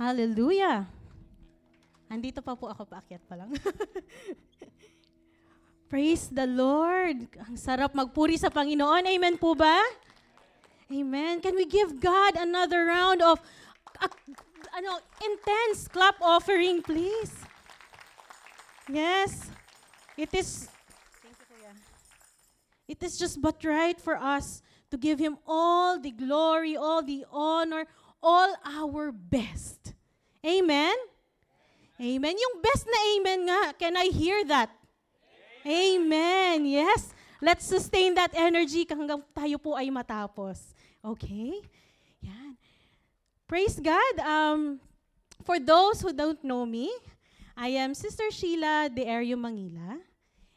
Hallelujah. Andito pa po ako, paakyat pa lang. Praise the Lord. Ang sarap magpuri sa Panginoon. Amen po ba? Amen. Can we give God another round of uh, ano, intense clap offering, please? Yes. It is. It is just but right for us to give him all the glory, all the honor, all our best. Amen? Amen. Yung best na amen nga. Can I hear that? Amen. Yes. Let's sustain that energy hanggang tayo po ay matapos. Okay? Yan. Praise God. Um, for those who don't know me, I am Sister Sheila de Ario Mangila,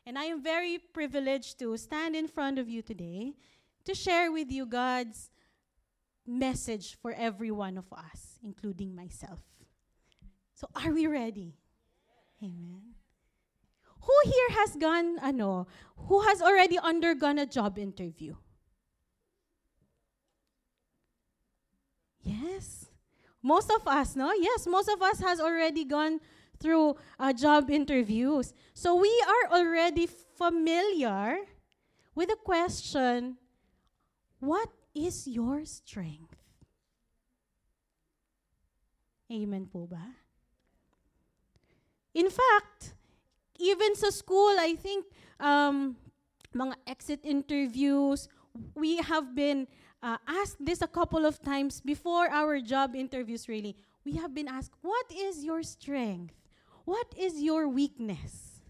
and I am very privileged to stand in front of you today to share with you God's message for every one of us, including myself. So are we ready? Amen. Who here has gone, ano, who has already undergone a job interview? Yes. Most of us, no? Yes, most of us has already gone through uh, job interviews. So we are already familiar with the question, what is your strength? Amen po ba? In fact, even sa school, I think um, mga exit interviews, we have been uh, asked this a couple of times before our job interviews really. We have been asked, what is your strength? What is your weakness?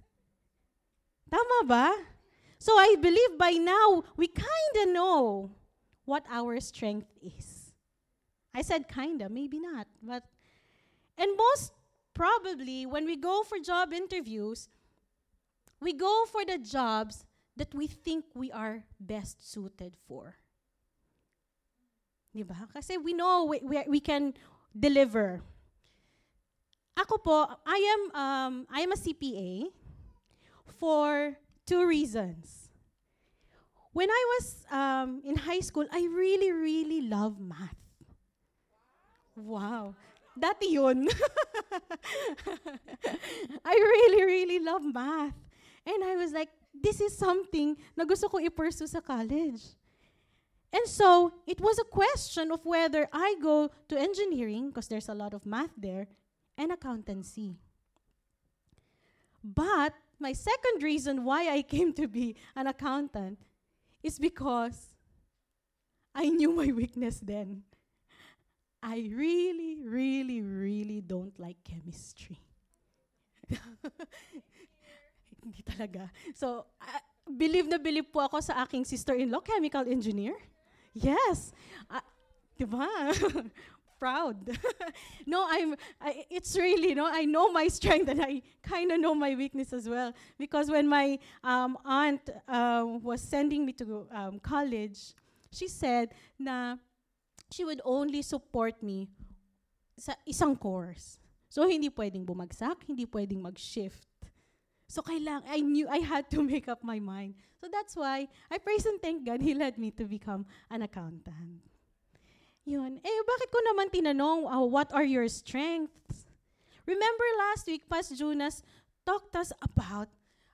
Tama ba? So I believe by now, we kind of know what our strength is. I said kinda, maybe not, but and most probably when we go for job interviews, we go for the jobs that we think we are best suited for. Diba? Kasi we know we, we, we can deliver. Ako po, I am, um, I am a CPA for two reasons. When I was um, in high school, I really, really love math. Wow. Dati yun. I really, really love math. And I was like, this is something na gusto ko i-pursue sa college. And so, it was a question of whether I go to engineering, because there's a lot of math there, and accountancy. But my second reason why I came to be an accountant is because I knew my weakness then. I really, really, really don't like chemistry. Hindi talaga. So, uh, believe na believe po ako sa aking sister-in-law, chemical engineer. Yes. Uh, diba? Proud. no, I'm, I, it's really, no, I know my strength and I kind of know my weakness as well. Because when my um, aunt uh, was sending me to um, college, she said na she would only support me sa isang course. So, hindi pwedeng bumagsak, hindi pwedeng mag-shift. So, kailang, I knew I had to make up my mind. So, that's why I praise and thank God He led me to become an accountant. Yun. Eh, bakit ko naman tinanong, uh, what are your strengths? Remember last week, Pas Jonas talked us about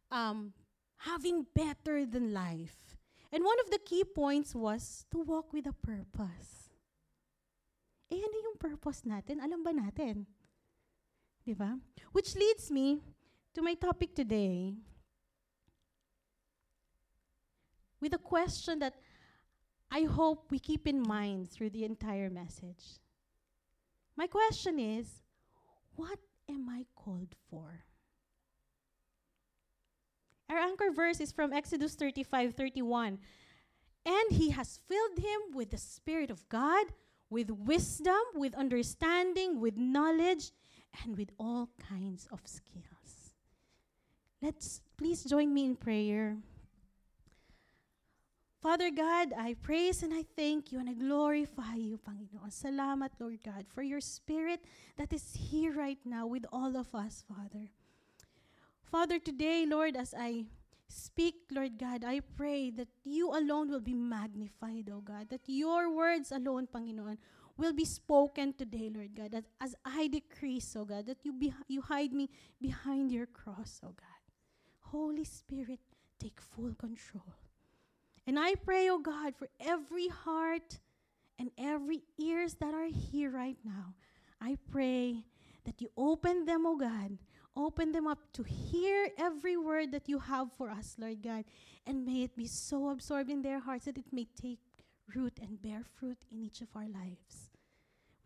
um, having better than life. And one of the key points was to walk with a purpose. Eh, ano yung purpose natin? Alam ba natin? Di ba? Which leads me to my topic today with a question that I hope we keep in mind through the entire message. My question is, what am I called for? Our anchor verse is from Exodus 35 31. And he has filled him with the Spirit of God with wisdom, with understanding, with knowledge, and with all kinds of skills. Let's please join me in prayer. Father God, I praise and I thank you and I glorify you, Panginoon. Salamat, Lord God, for your spirit that is here right now with all of us, Father. Father, today, Lord, as I Speak, Lord God. I pray that you alone will be magnified, O God. That your words alone, Panginoon, will be spoken today, Lord God, that as I decrease, oh God, that you, be, you hide me behind your cross, oh God. Holy Spirit, take full control. And I pray, oh God, for every heart and every ears that are here right now. I pray that you open them, oh God. Open them up to hear every word that you have for us, Lord God. And may it be so absorbed in their hearts that it may take root and bear fruit in each of our lives.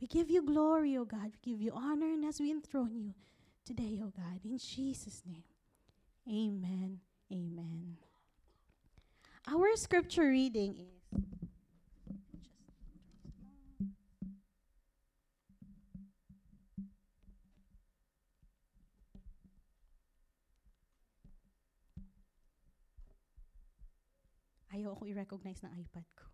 We give you glory, O God. We give you honor, and as we enthrone you today, O God, in Jesus' name. Amen. Amen. Our scripture reading is Ayoko i-recognize ng iPad ko.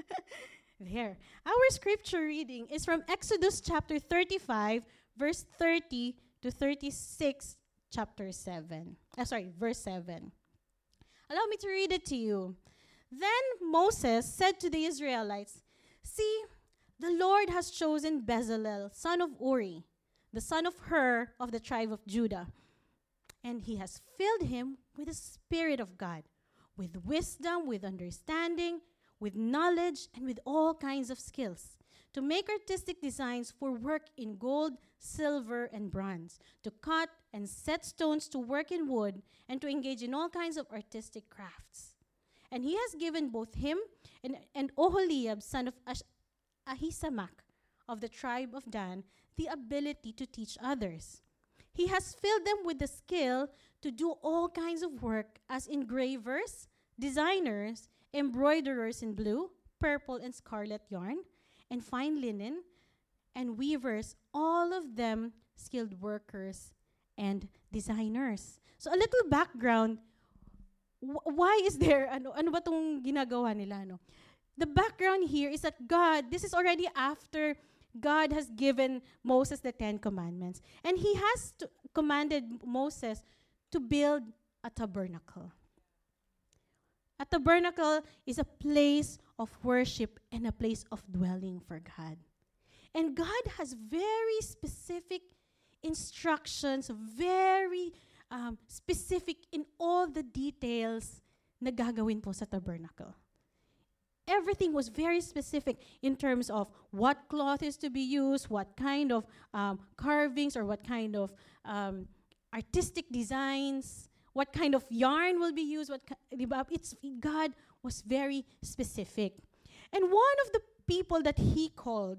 there. Our scripture reading is from Exodus chapter 35, verse 30 to 36, chapter 7. Uh, sorry, verse 7. Allow me to read it to you. Then Moses said to the Israelites, See, the Lord has chosen Bezalel, son of Uri, the son of Hur of the tribe of Judah, and he has filled him with the Spirit of God, with wisdom, with understanding, with knowledge, and with all kinds of skills, to make artistic designs for work in gold, silver, and bronze, to cut and set stones to work in wood, and to engage in all kinds of artistic crafts. And he has given both him and, and Oholiab, son of Ash- Ahisamach, of the tribe of Dan, the ability to teach others. He has filled them with the skill to do all kinds of work as engravers, designers, embroiderers in blue, purple, and scarlet yarn, and fine linen, and weavers, all of them skilled workers and designers. So a little background, wh- why is there, ano, ano ba tong ginagawa nila, no? The background here is that God, this is already after God has given Moses the Ten Commandments. And he has commanded Moses to build a tabernacle. A tabernacle is a place of worship and a place of dwelling for God. And God has very specific instructions, very um, specific in all the details na gagawin po sa tabernacle. Everything was very specific in terms of what cloth is to be used, what kind of um, carvings or what kind of um, artistic designs, what kind of yarn will be used, what it's God was very specific. And one of the people that he called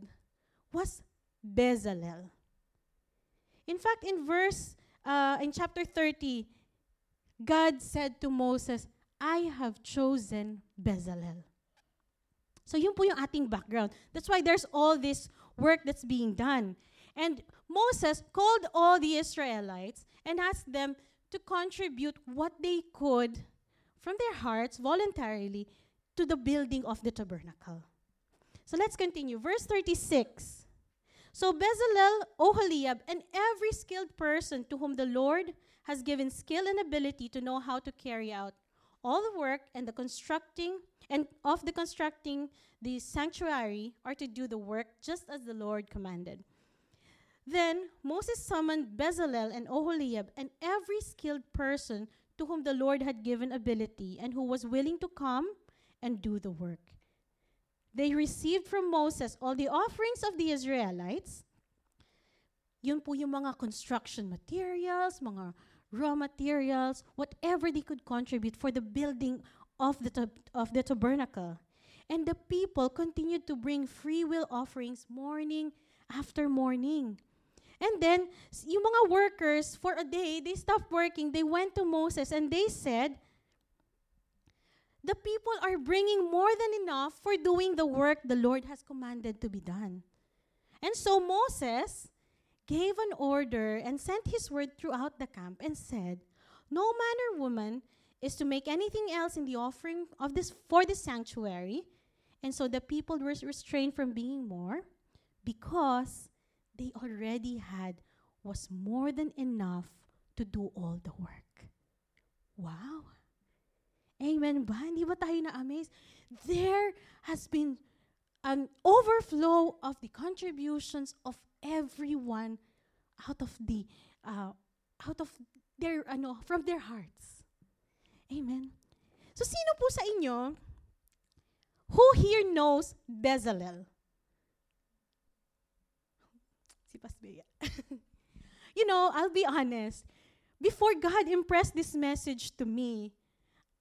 was Bezalel. In fact, in verse uh, in chapter 30, God said to Moses, I have chosen Bezalel. So yun po yung ating background. That's why there's all this work that's being done. And Moses called all the Israelites and asked them to contribute what they could from their hearts voluntarily to the building of the tabernacle. So let's continue. Verse 36. So Bezalel, Oholiab, and every skilled person to whom the Lord has given skill and ability to know how to carry out all the work and the constructing and of the constructing the sanctuary are to do the work just as the Lord commanded. Then Moses summoned Bezalel and Oholiab and every skilled person to whom the Lord had given ability and who was willing to come and do the work. They received from Moses all the offerings of the Israelites. Yun po yung mga construction materials, mga raw materials, whatever they could contribute for the building of the, of the tabernacle. And the people continued to bring free will offerings morning after morning. And then, yung mga workers, for a day, they stopped working. They went to Moses and they said, The people are bringing more than enough for doing the work the Lord has commanded to be done. And so Moses gave an order and sent his word throughout the camp and said, No man or woman is to make anything else in the offering of this for the sanctuary. And so the people were restrained from being more because they already had was more than enough to do all the work. Wow. Amen ba? Hindi ba tayo na-amaze? There has been an overflow of the contributions of everyone out of the uh, out of their ano from their hearts. Amen. So sino po sa inyo who here knows Bezalel? Si Pasbea. you know, I'll be honest. Before God impressed this message to me,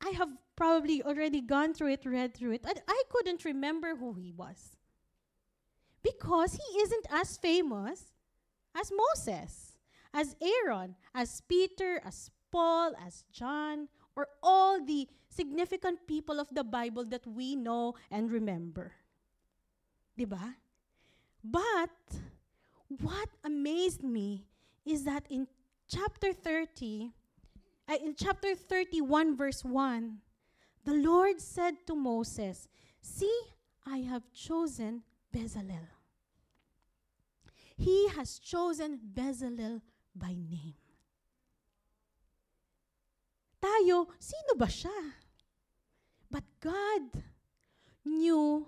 I have probably already gone through it, read through it, and I couldn't remember who he was. Because he isn't as famous as Moses, as Aaron, as Peter, as Paul, as John, or all the significant people of the Bible that we know and remember. Diba? But what amazed me is that in chapter 30, uh, in chapter 31, verse 1, the Lord said to Moses, See, I have chosen Bezalel. He has chosen Bezalel by name. Tayo, sino ba siya? But God knew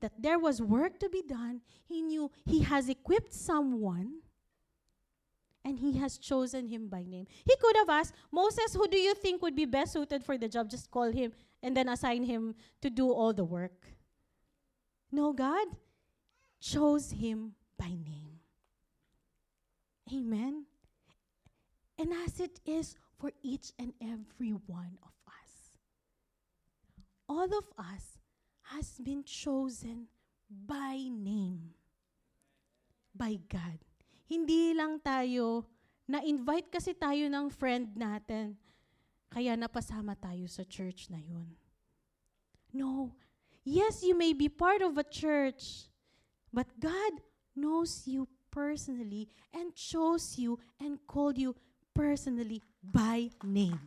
that there was work to be done. He knew He has equipped someone and He has chosen him by name. He could have asked, Moses, who do you think would be best suited for the job? Just call him and then assign him to do all the work. No, God chose him by name. Amen. And as it is for each and every one of us, all of us has been chosen by name by God. Hindi lang tayo, na-invite kasi tayo ng friend natin, kaya napasama tayo sa church na yun. No. Yes, you may be part of a church, but God knows you personally and chose you and called you personally by name.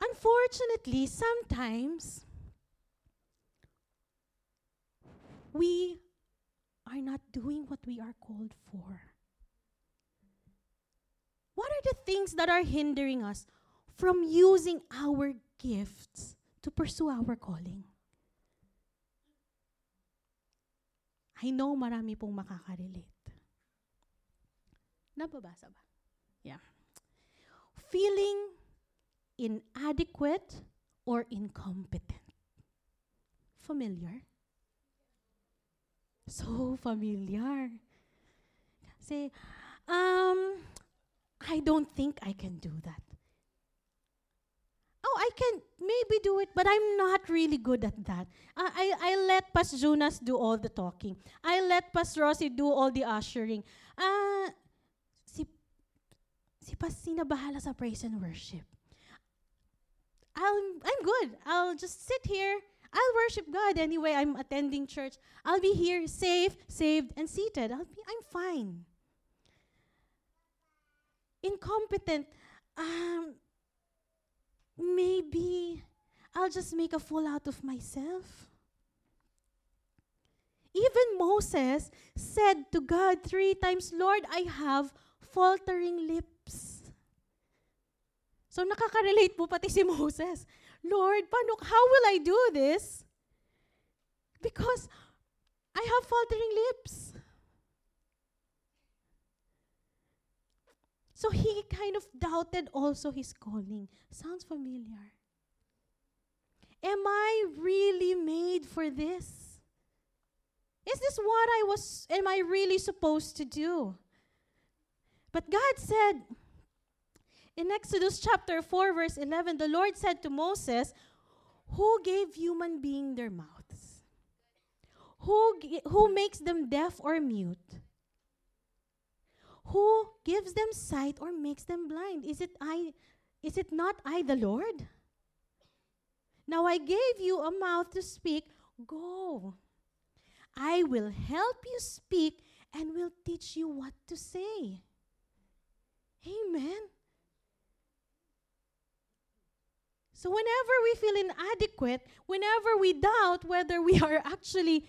Unfortunately, sometimes we are not doing what we are called for. What are the things that are hindering us from using our gifts to pursue our calling? I know marami pong makaka-relate. Nababasa ba? Yeah. Feeling inadequate or incompetent. Familiar? So familiar. Say, um, I don't think I can do that. Oh, I can maybe do it, but I'm not really good at that. I, I, I let Pas Jonas do all the talking. I let Pas Rossi do all the ushering. Uh, si, si Pas Sina bahala sa praise and worship. I'll, I'm good. I'll just sit here I'll worship God anyway. I'm attending church. I'll be here safe, saved, and seated. I'll be, I'm fine. Incompetent. Um, maybe I'll just make a fool out of myself. Even Moses said to God three times, Lord, I have faltering lips. So nakaka-relate po pati si Moses. Lord, paano, how will I do this? Because I have faltering lips. So he kind of doubted also his calling. Sounds familiar. Am I really made for this? Is this what I was, am I really supposed to do? But God said, in Exodus chapter 4, verse 11, the Lord said to Moses, Who gave human being their mouths? Who, who makes them deaf or mute? Who gives them sight or makes them blind? Is it I is it not I the Lord? Now I gave you a mouth to speak, go. I will help you speak and will teach you what to say. Amen. So, whenever we feel inadequate, whenever we doubt whether we are actually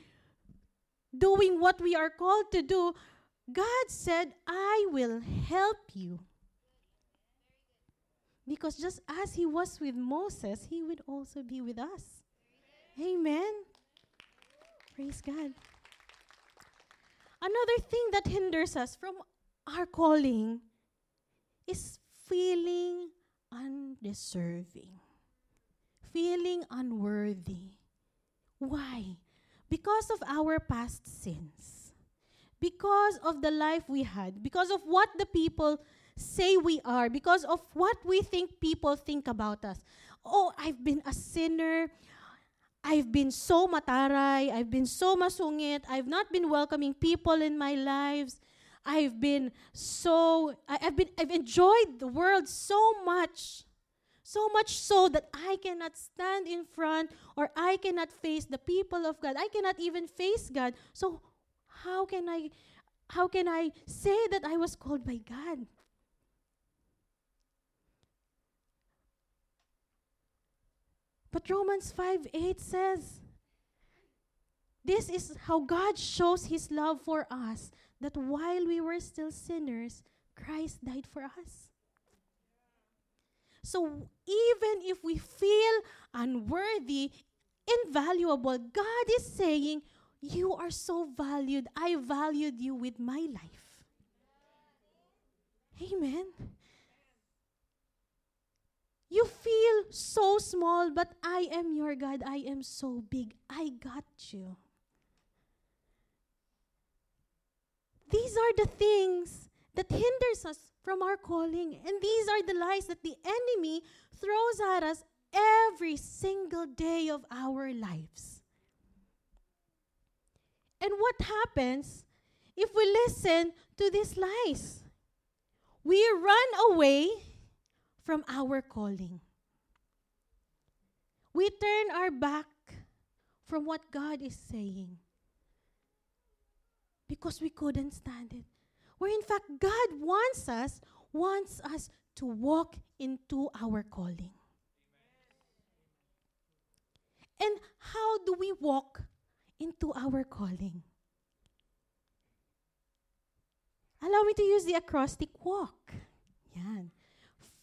doing what we are called to do, God said, I will help you. Because just as He was with Moses, He would also be with us. Amen. Praise God. Another thing that hinders us from our calling is feeling undeserving, feeling unworthy. Why? Because of our past sins, because of the life we had, because of what the people say we are, because of what we think people think about us. Oh, I've been a sinner. I've been so mataray. I've been so masungit. I've not been welcoming people in my lives. I've been so I, have been I've enjoyed the world so much. So much so that I cannot stand in front or I cannot face the people of God. I cannot even face God. So how can I how can I say that I was called by God? But Romans 5 8 says, This is how God shows his love for us, that while we were still sinners, Christ died for us. So even if we feel unworthy, invaluable, God is saying, You are so valued. I valued you with my life. Amen. You feel so small, but I am your God. I am so big. I got you. These are the things that hinders us from our calling. And these are the lies that the enemy throws at us every single day of our lives. And what happens if we listen to these lies? We run away from our calling. We turn our back from what God is saying because we couldn't stand it. Where in fact God wants us, wants us to walk into our calling. And how do we walk into our calling? Allow me to use the acrostic walk. Yan.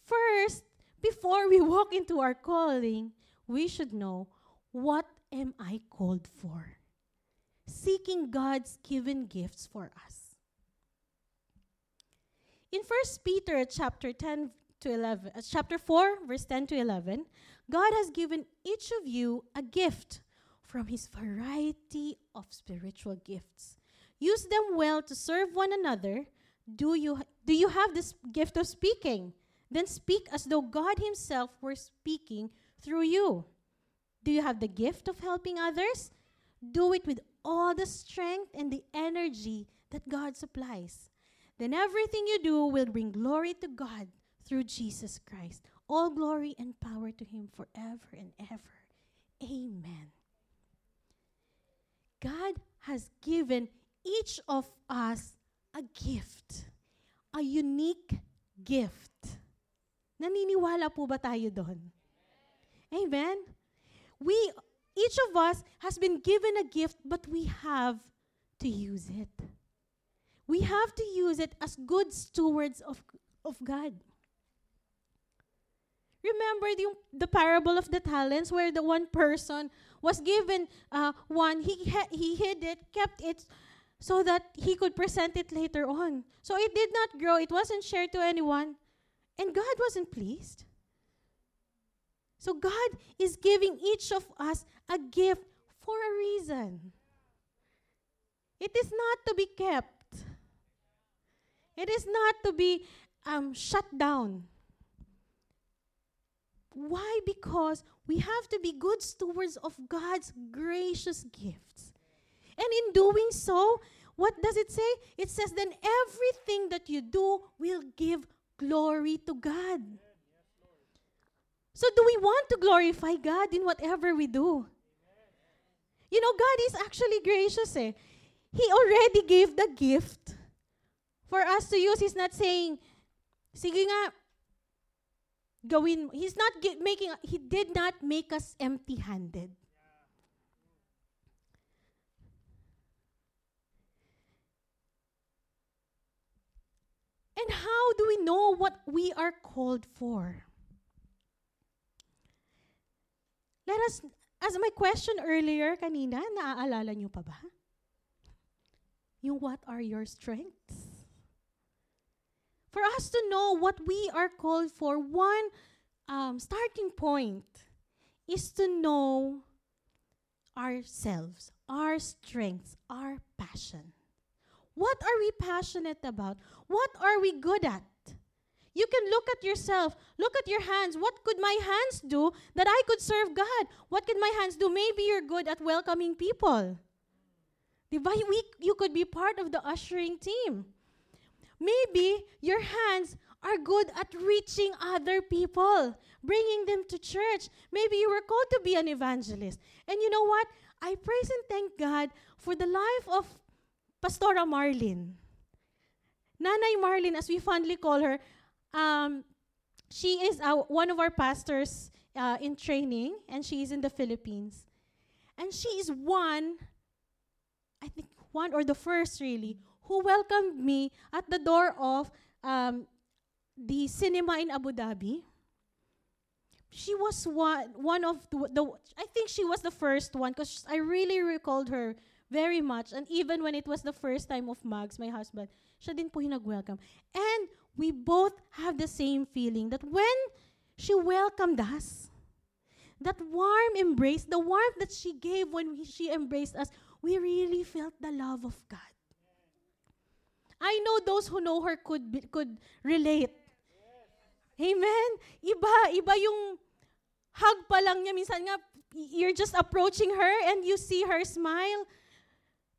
First, before we walk into our calling, we should know what am I called for? seeking God's given gifts for us. In 1 Peter chapter 10 to 11, uh, chapter 4 verse 10 to 11, God has given each of you a gift from his variety of spiritual gifts. Use them well to serve one another. Do you do you have this gift of speaking? Then speak as though God himself were speaking through you. Do you have the gift of helping others? Do it with all the strength and the energy that God supplies. Then everything you do will bring glory to God through Jesus Christ. All glory and power to Him forever and ever. Amen. God has given each of us a gift, a unique gift. Naniniwala po ba tayo doon? Amen? We each of us has been given a gift, but we have to use it. We have to use it as good stewards of, of God. Remember the, the parable of the talents where the one person was given uh, one, he, he hid it, kept it so that he could present it later on. So it did not grow, it wasn't shared to anyone, and God wasn't pleased. So God is giving each of us a gift for a reason. It is not to be kept. It is not to be um, shut down. Why? Because we have to be good stewards of God's gracious gifts. And in doing so, what does it say? It says, then everything that you do will give glory to God. So, do we want to glorify God in whatever we do? You know, God is actually gracious eh. He already gave the gift for us to use. He's not saying, sige nga, gawin. He's not making, He did not make us empty-handed. And how do we know what we are called for? let us, as my question earlier kanina, naaalala niyo pa ba? Yung what are your strengths? For us to know what we are called for, one um, starting point is to know ourselves, our strengths, our passion. What are we passionate about? What are we good at? You can look at yourself, look at your hands. What could my hands do that I could serve God? What could my hands do? Maybe you're good at welcoming people. We, you could be part of the ushering team. Maybe your hands are good at reaching other people, bringing them to church. Maybe you were called to be an evangelist. And you know what? I praise and thank God for the life of Pastora Marlin. Nanay Marlin, as we fondly call her, um, she is one of our pastors uh, in training, and she is in the Philippines. And she is one, I think, one or the first really, who welcomed me at the door of um, the cinema in Abu Dhabi. She was one, one of the, the, I think she was the first one because I really recalled her very much. And even when it was the first time of Mags, my husband, siya din po yung nag-welcome. And we both have the same feeling that when she welcomed us, that warm embrace, the warmth that she gave when we, she embraced us, we really felt the love of God. I know those who know her could be, could relate. Amen. Iba, iba yung hug pa lang niya. Minsan nga, you're just approaching her and you see her smile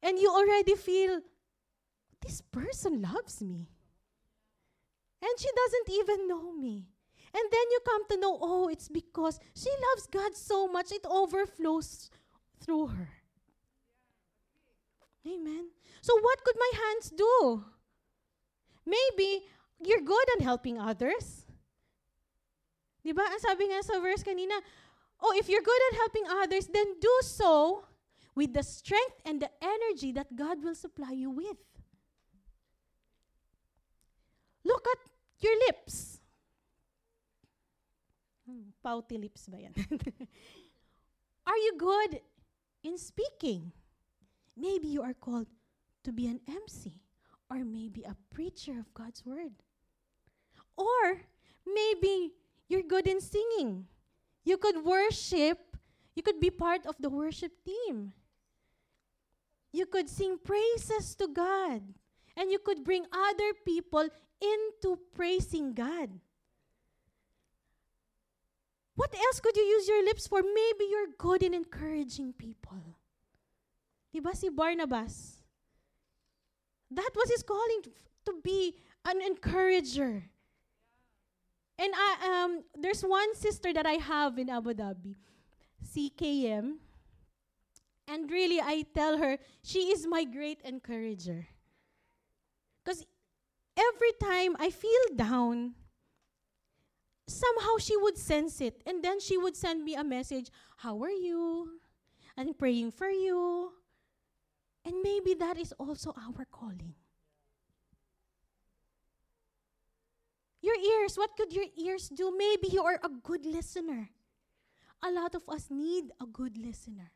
and you already feel, this person loves me. And she doesn't even know me. And then you come to know, oh, it's because she loves God so much, it overflows through her. Amen. So, what could my hands do? Maybe you're good at helping others. Diba? Ang sabi nga sa verse kanina, oh, if you're good at helping others, then do so with the strength and the energy that God will supply you with. Look at your lips. Hmm, pouty lips ba yan? are you good in speaking? Maybe you are called to be an MC or maybe a preacher of God's word. Or maybe you're good in singing. You could worship, you could be part of the worship team. You could sing praises to God. And you could bring other people into praising God. What else could you use your lips for? Maybe you're good in encouraging people. Diba si Barnabas? That was his calling to, be an encourager. And I, um, there's one sister that I have in Abu Dhabi, CKM. And really, I tell her, she is my great encourager. Because every time I feel down, somehow she would sense it. And then she would send me a message How are you? I'm praying for you. And maybe that is also our calling. Your ears, what could your ears do? Maybe you are a good listener. A lot of us need a good listener.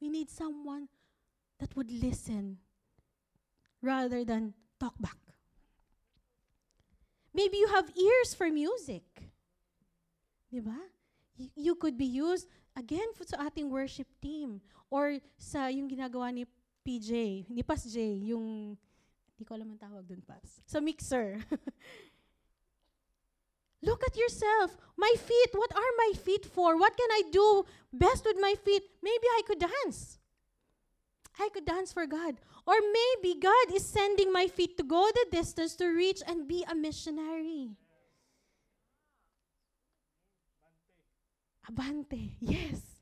We need someone that would listen rather than talk back. Maybe you have ears for music. Diba? Y- you could be used, again, for sa ating worship team. Or sa yung ginagawa ni PJ, ni Pas J, yung, hindi ko alam ang tawag dun, Pas. Sa mixer. Look at yourself. My feet, what are my feet for? What can I do best with my feet? Maybe I could dance. I could dance for God. Or maybe God is sending my feet to go the distance to reach and be a missionary. Abante, yes.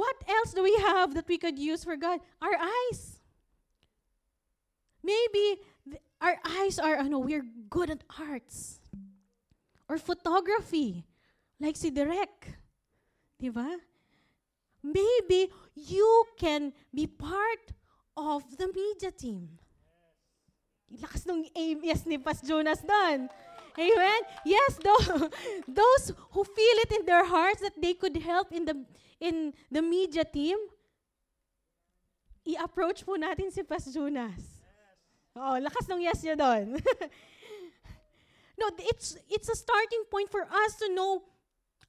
What else do we have that we could use for God? Our eyes. Maybe th- our eyes are, ano, we're good at arts. Or photography, like si Derek. Maybe you can be part of the media team. Lakas aim yes ni Pas Jonas doon. Amen. Yes, those who feel it in their hearts that they could help in the in the media team, i-approach po natin si Pas Jonas. Oh, lakas ng yes niya doon. no, it's it's a starting point for us to know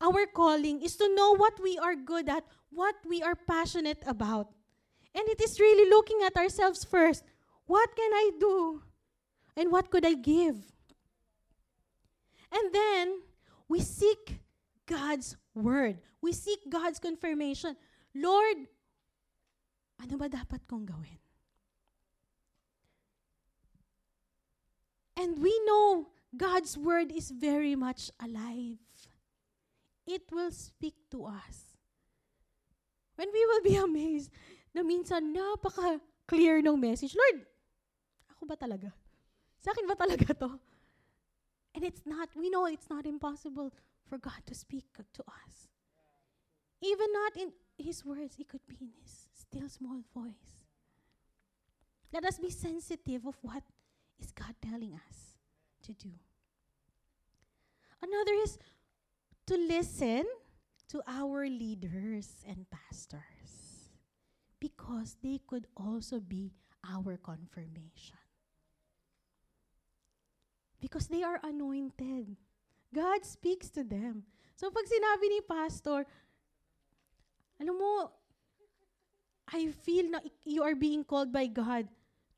our calling is to know what we are good at, what we are passionate about. And it is really looking at ourselves first. What can I do? And what could I give? And then we seek God's word. We seek God's confirmation. Lord, ano ba dapat kong gawin? And we know God's word is very much alive it will speak to us. When we will be amazed na minsan napaka-clear ng message, Lord, ako ba talaga? Sa akin ba talaga to? And it's not, we know it's not impossible for God to speak to us. Even not in His words, it could be in His still small voice. Let us be sensitive of what is God telling us to do. Another is to listen to our leaders and pastors because they could also be our confirmation. Because they are anointed. God speaks to them. So pag sinabi ni pastor, alam mo, I feel na you are being called by God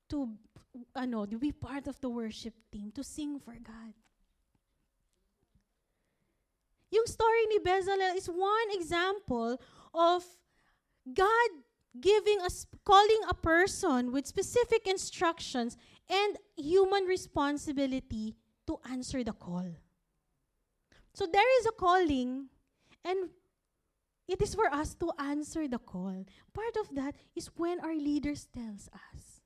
to ano, to be part of the worship team, to sing for God. Yung story ni Bezalel is one example of God giving us calling a person with specific instructions and human responsibility to answer the call. So there is a calling and it is for us to answer the call. Part of that is when our leaders tells us.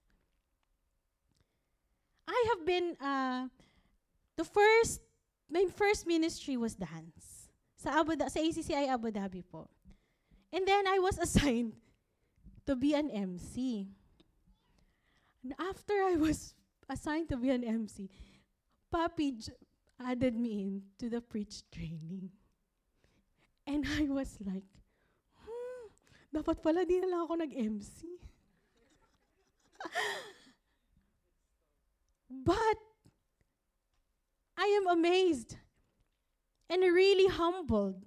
I have been uh, the first my first ministry was dance. Sa, Abu da- sa ACCI Abu Dhabi po. And then I was assigned to be an MC. And after I was assigned to be an MC, Papi added me in to the preach training. And I was like, hmm, dapat pala di na lang ako nag-MC. but I am amazed and really humbled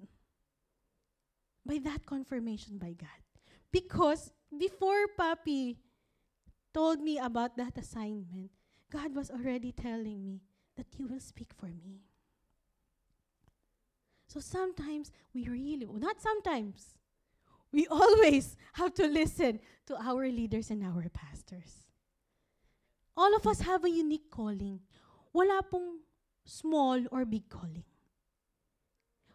by that confirmation by God. Because before Papi told me about that assignment, God was already telling me that you will speak for me. So sometimes we really, not sometimes, we always have to listen to our leaders and our pastors. All of us have a unique calling. Wala pong small or big calling.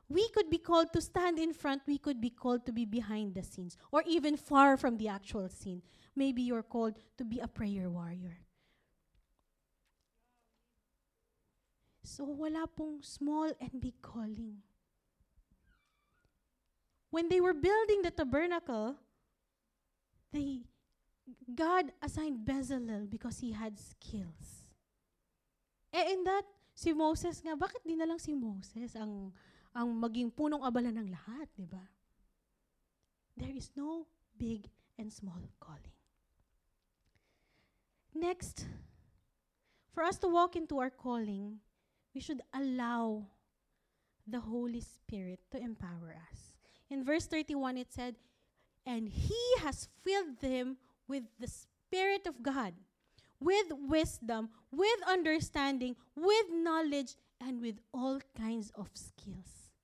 We could be called to stand in front, we could be called to be behind the scenes, or even far from the actual scene. Maybe you're called to be a prayer warrior. So wala pong small and big calling. When they were building the tabernacle, they God assigned Bezalel because he had skills. Eh in that, si Moses nga, bakit di na lang si Moses ang ang maging punong abala ng lahat, di ba? There is no big and small calling. Next, for us to walk into our calling, we should allow the Holy Spirit to empower us. In verse 31, it said, And He has filled them with the Spirit of God, with wisdom, with understanding, with knowledge, and with all kinds of skills.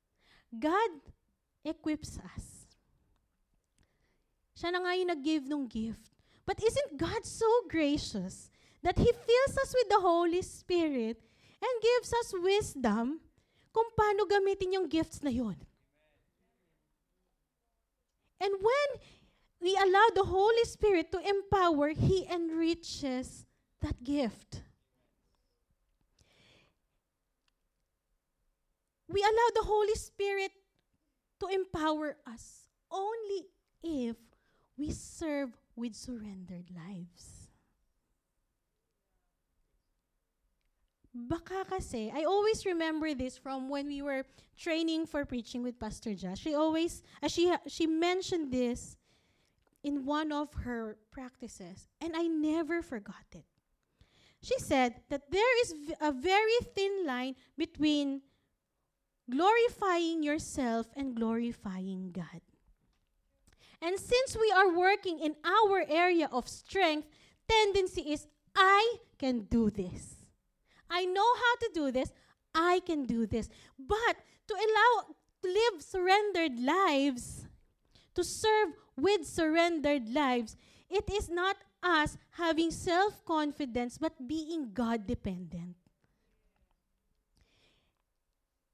God equips us. Siya na nga yung nag-give nung gift. But isn't God so gracious that He fills us with the Holy Spirit and gives us wisdom kung paano gamitin yung gifts na yon. And when we allow the Holy Spirit to empower, He enriches that gift. we allow the Holy Spirit to empower us only if we serve with surrendered lives. Baka kasi, I always remember this from when we were training for preaching with Pastor Josh. She always, uh, she, she mentioned this in one of her practices, and I never forgot it. She said that there is v- a very thin line between glorifying yourself and glorifying God. And since we are working in our area of strength, tendency is I can do this. I know how to do this. I can do this. But to allow to live surrendered lives, to serve with surrendered lives, it is not us having self confidence, but being God dependent.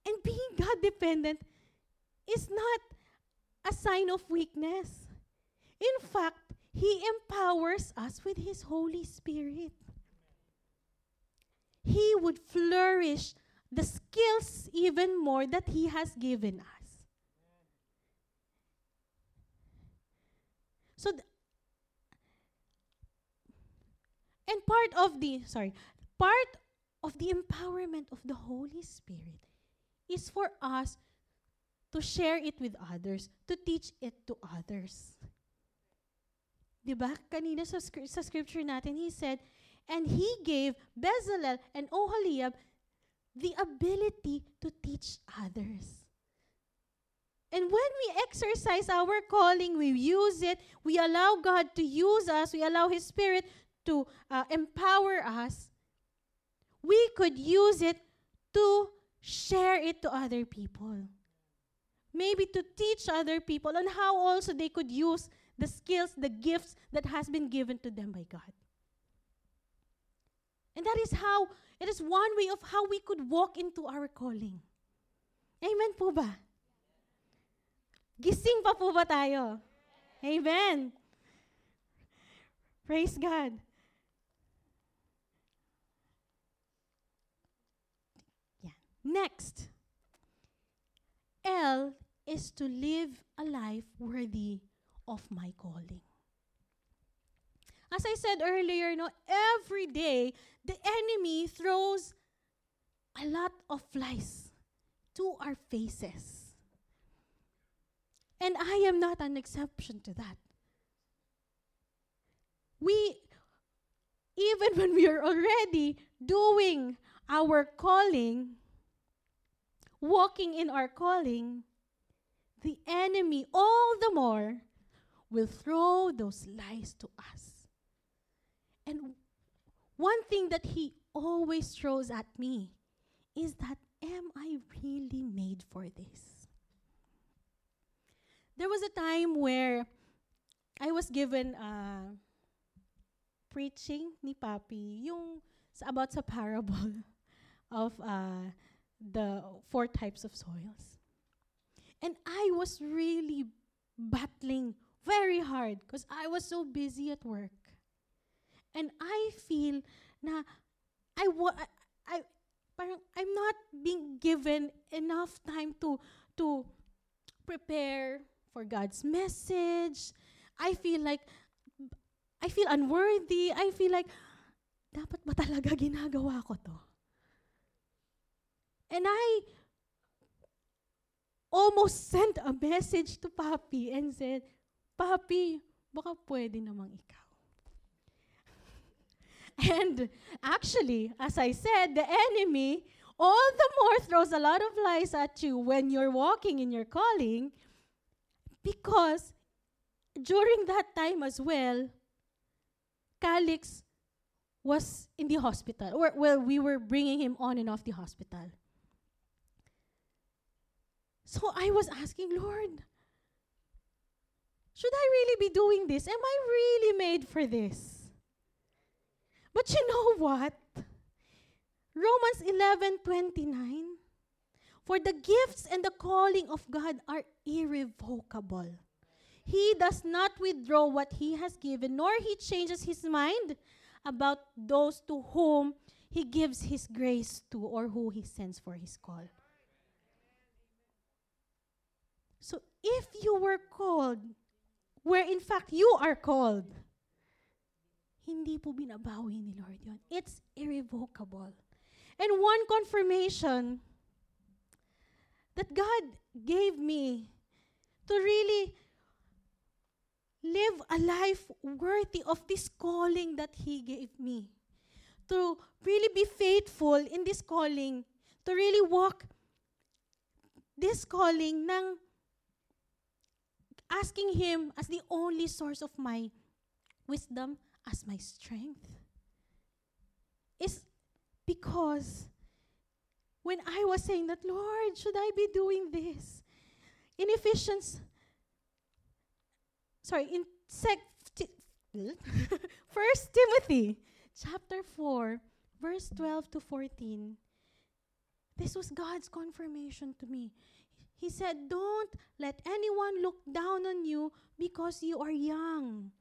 And being God dependent is not a sign of weakness. In fact, He empowers us with His Holy Spirit. He would flourish the skills even more that He has given us. So, th- and part of the, sorry, part of the empowerment of the Holy Spirit is for us to share it with others, to teach it to others. Diba? Kanina sa, scr- sa scripture natin, he said, and he gave Bezalel and Oholiab the ability to teach others. And when we exercise our calling, we use it, we allow God to use us, we allow His Spirit to uh, empower us, we could use it to share it to other people. Maybe to teach other people on how also they could use the skills, the gifts that has been given to them by God. And that is how, it is one way of how we could walk into our calling. Amen po ba? Gising pa po ba tayo? Amen. Praise God. Yeah. Next. L is to live a life worthy of my calling. As I said earlier, no, every day the enemy throws a lot of lies to our faces. And I am not an exception to that. We, even when we are already doing our calling, walking in our calling, the enemy all the more will throw those lies to us. And one thing that he always throws at me is that, am I really made for this? There was a time where I was given a preaching ni Papi, yung about sa parable of uh, the four types of soils. And I was really battling very hard because I was so busy at work. And I feel na I, wa- I, I parang I'm not being given enough time to to prepare for God's message. I feel like I feel unworthy. I feel like dapat ba talaga ginagawa ko to? And I almost sent a message to Papi and said, Papi, baka pwede namang ikaw. And actually, as I said, the enemy all the more throws a lot of lies at you when you're walking in your calling because during that time as well, Calix was in the hospital. Or, well, we were bringing him on and off the hospital. So I was asking, Lord, should I really be doing this? Am I really made for this? But you know what? Romans 11:29 For the gifts and the calling of God are irrevocable. He does not withdraw what he has given, nor he changes his mind about those to whom he gives his grace to or who he sends for his call. So if you were called, where in fact you are called, hindi po binabawi ni Lord yon. It's irrevocable. And one confirmation that God gave me to really live a life worthy of this calling that He gave me. To really be faithful in this calling. To really walk this calling ng asking Him as the only source of my wisdom, as my strength. Is because when I was saying that, Lord, should I be doing this? In Ephesians, sorry, in sec, First Timothy chapter 4, verse 12 to 14. This was God's confirmation to me. He said, Don't let anyone look down on you because you are young.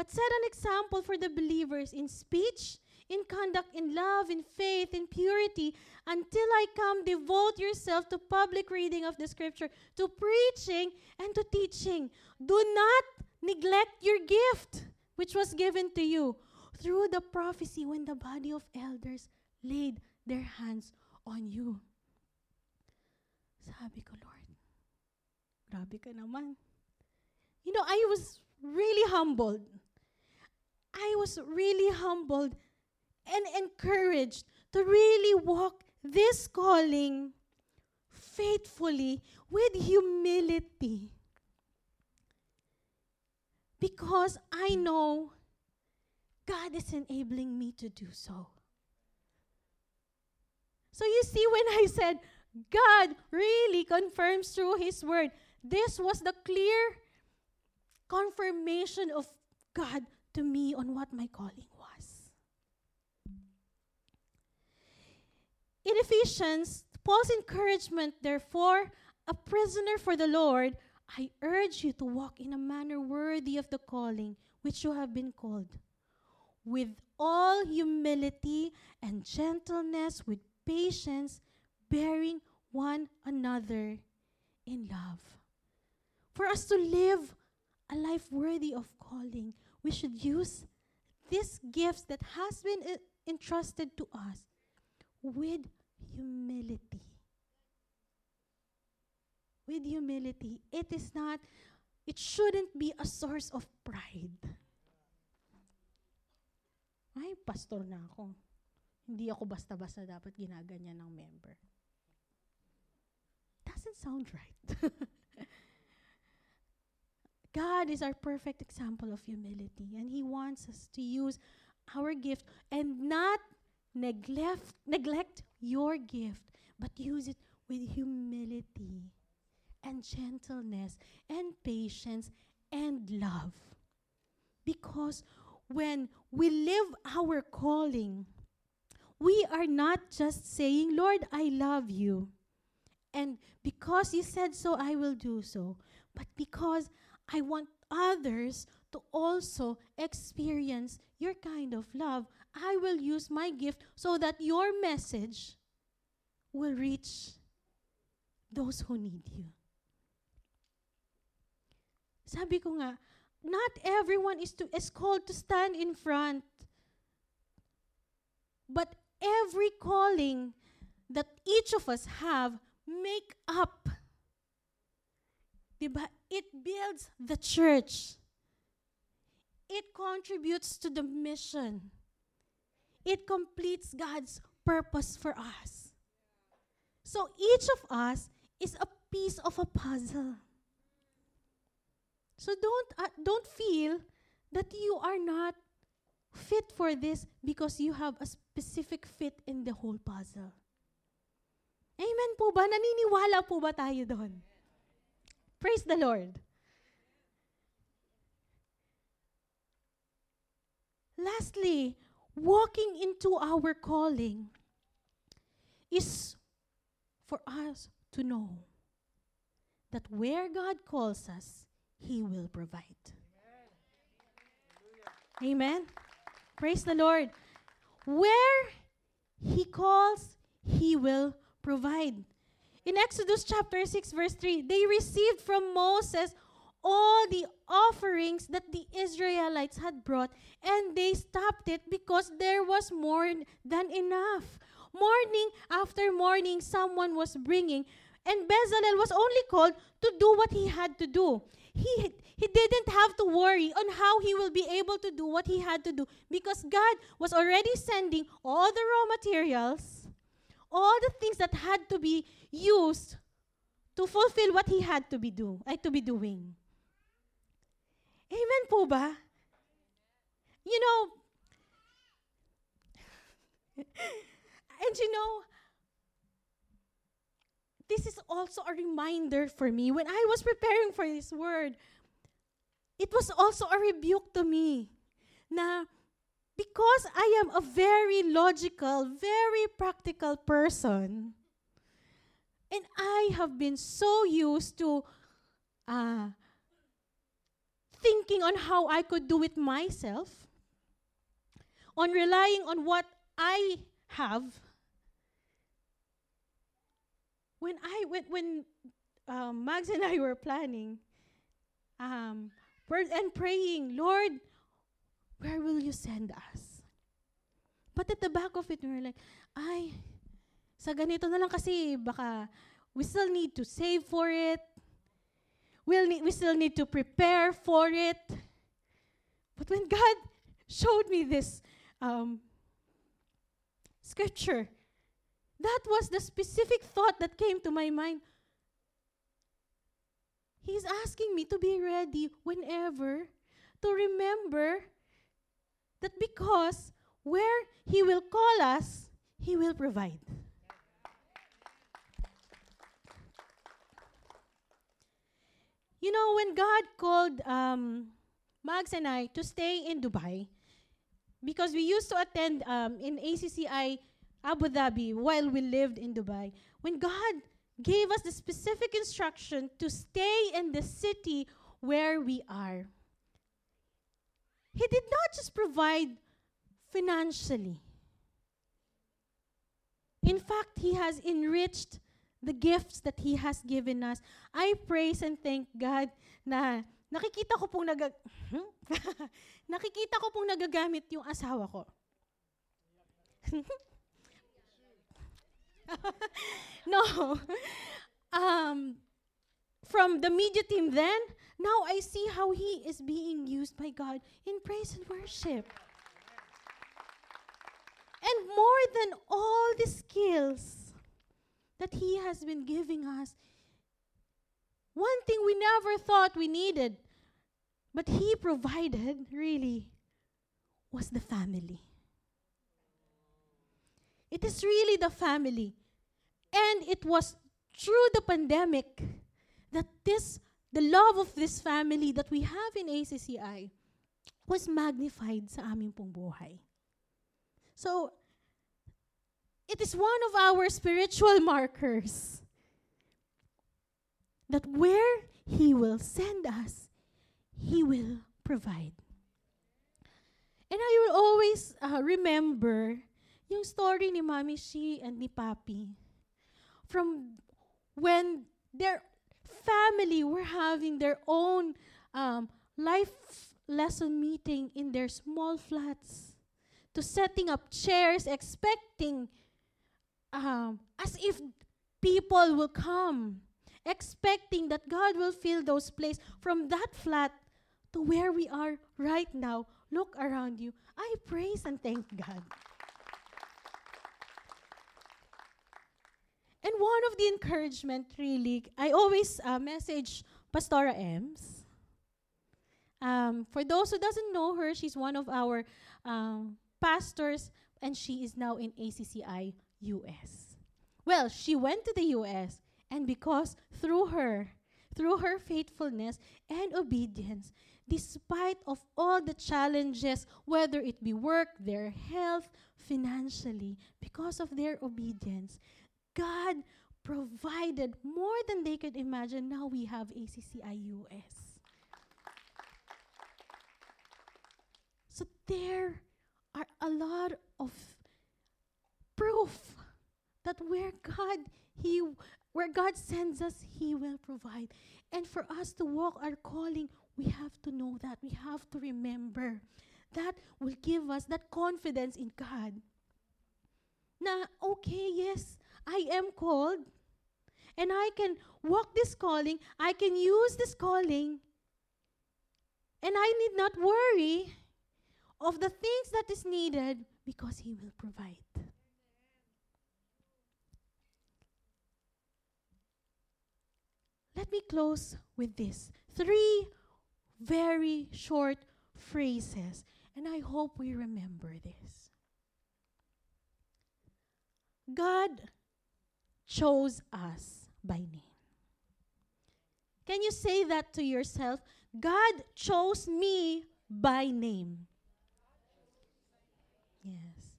But set an example for the believers in speech, in conduct, in love, in faith, in purity. Until I come, devote yourself to public reading of the scripture, to preaching, and to teaching. Do not neglect your gift, which was given to you through the prophecy when the body of elders laid their hands on you. Sabi ko, Lord, grabe ka naman. You know, I was really humbled. I was really humbled and encouraged to really walk this calling faithfully with humility. Because I know God is enabling me to do so. So you see, when I said, God really confirms through His Word. This was the clear confirmation of God to me on what my calling was. In Ephesians, Paul's encouragement, therefore, a prisoner for the Lord, I urge you to walk in a manner worthy of the calling which you have been called, with all humility and gentleness, with patience bearing one another in love. For us to live a life worthy of calling, we should use these gifts that has been entrusted to us with humility. With humility. It is not, it shouldn't be a source of pride. Ay, pastor na ako. Hindi ako basta-basta dapat ginaganyan ng member. Doesn't sound right. God is our perfect example of humility, and He wants us to use our gift and not neglect, neglect your gift, but use it with humility and gentleness and patience and love. Because when we live our calling, we are not just saying, Lord, I love you. And because you said so, I will do so. But because I want others to also experience your kind of love, I will use my gift so that your message will reach those who need you. Sabi ko nga, not everyone is to is called to stand in front. But every calling that each of us have make up. Diba? It builds the church. It contributes to the mission. It completes God's purpose for us. So each of us is a piece of a puzzle. So don't uh, don't feel that you are not fit for this because you have a specific fit in the whole puzzle. Amen po ba? Naniniwala po ba tayo doon? Praise the Lord. Lastly, walking into our calling is for us to know that where God calls us, He will provide. Amen. Amen. Praise the Lord. Where He calls, He will provide. In Exodus chapter 6, verse 3, they received from Moses all the offerings that the Israelites had brought, and they stopped it because there was more than enough. Morning after morning, someone was bringing, and Bezalel was only called to do what he had to do. He, he didn't have to worry on how he will be able to do what he had to do because God was already sending all the raw materials, all the things that had to be used to fulfill what he had to be do, ay, to be doing. Amen po ba? You know, and you know, this is also a reminder for me. When I was preparing for this word, it was also a rebuke to me. Na because I am a very logical, very practical person, and I have been so used to uh, thinking on how I could do it myself, on relying on what I have. When I when when um, Mags and I were planning, um, and praying, Lord, where will you send us? But at the back of it, we were like, ay, sa ganito na lang kasi baka we still need to save for it. We'll need, we still need to prepare for it. But when God showed me this um, scripture, that was the specific thought that came to my mind. He's asking me to be ready whenever, to remember that because where He will call us, He will provide. You know, when God called um, Mags and I to stay in Dubai, because we used to attend um, in ACCI Abu Dhabi while we lived in Dubai, when God gave us the specific instruction to stay in the city where we are, He did not just provide financially. In fact, He has enriched the gifts that He has given us. I praise and thank God na nakikita ko pong nag nakikita ko pong nagagamit yung asawa ko. no. Um, from the media team then, now I see how he is being used by God in praise and worship. And more than all the skills that He has been giving us. One thing we never thought we needed, but He provided really was the family. It is really the family. And it was through the pandemic that this the love of this family that we have in ACCI was magnified sa aming pong buhay. So, it is one of our spiritual markers that where He will send us, He will provide. And I will always uh, remember yung story ni Mami Shi and ni Papi from when their family were having their own um, life lesson meeting in their small flats to setting up chairs expecting um, as if people will come, expecting that God will fill those places from that flat to where we are right now. Look around you. I praise and thank God. And one of the encouragement, really, I always uh, message Pastora Ems. Um, for those who doesn't know her, she's one of our um, pastors, and she is now in ACCI US. Well, she went to the US, and because through her, through her faithfulness and obedience, despite of all the challenges, whether it be work, their health, financially, because of their obedience, God provided more than they could imagine. Now we have ACCIUS. So there are a lot of proof that where God he where God sends us, he will provide. And for us to walk our calling, we have to know that. We have to remember. That will give us that confidence in God. na, okay, yes, I am called. And I can walk this calling. I can use this calling. And I need not worry of the things that is needed because He will provide. Let me close with this three very short phrases, and I hope we remember this. God chose us by name. Can you say that to yourself? God chose me by name. Yes.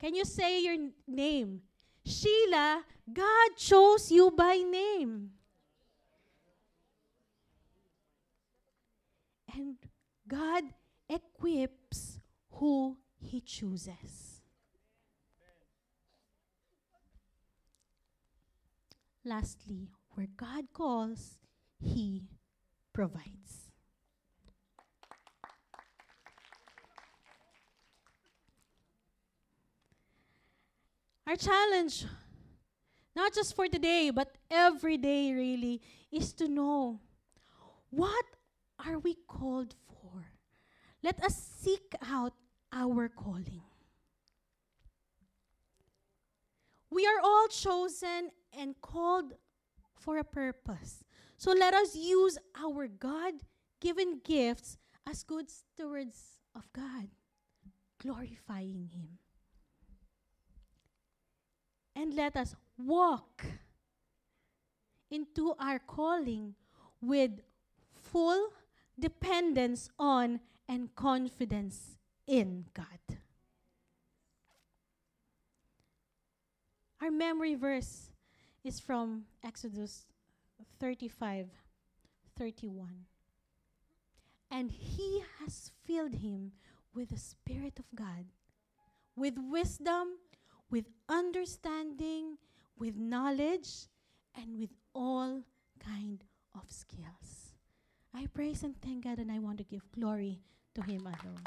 Can you say your n- name? Sheila, God chose you by name. And God equips who He chooses. Lastly, where God calls, He provides. Our challenge, not just for today, but every day really, is to know what are we called for? Let us seek out our calling. We are all chosen and called for a purpose. So let us use our God given gifts as good stewards of God, glorifying Him. And let us walk into our calling with full dependence on and confidence in God. Our memory verse is from Exodus 35 31. And he has filled him with the Spirit of God, with wisdom, with understanding, with knowledge, and with all kind of skills. I praise and thank God, and I want to give glory to Him alone.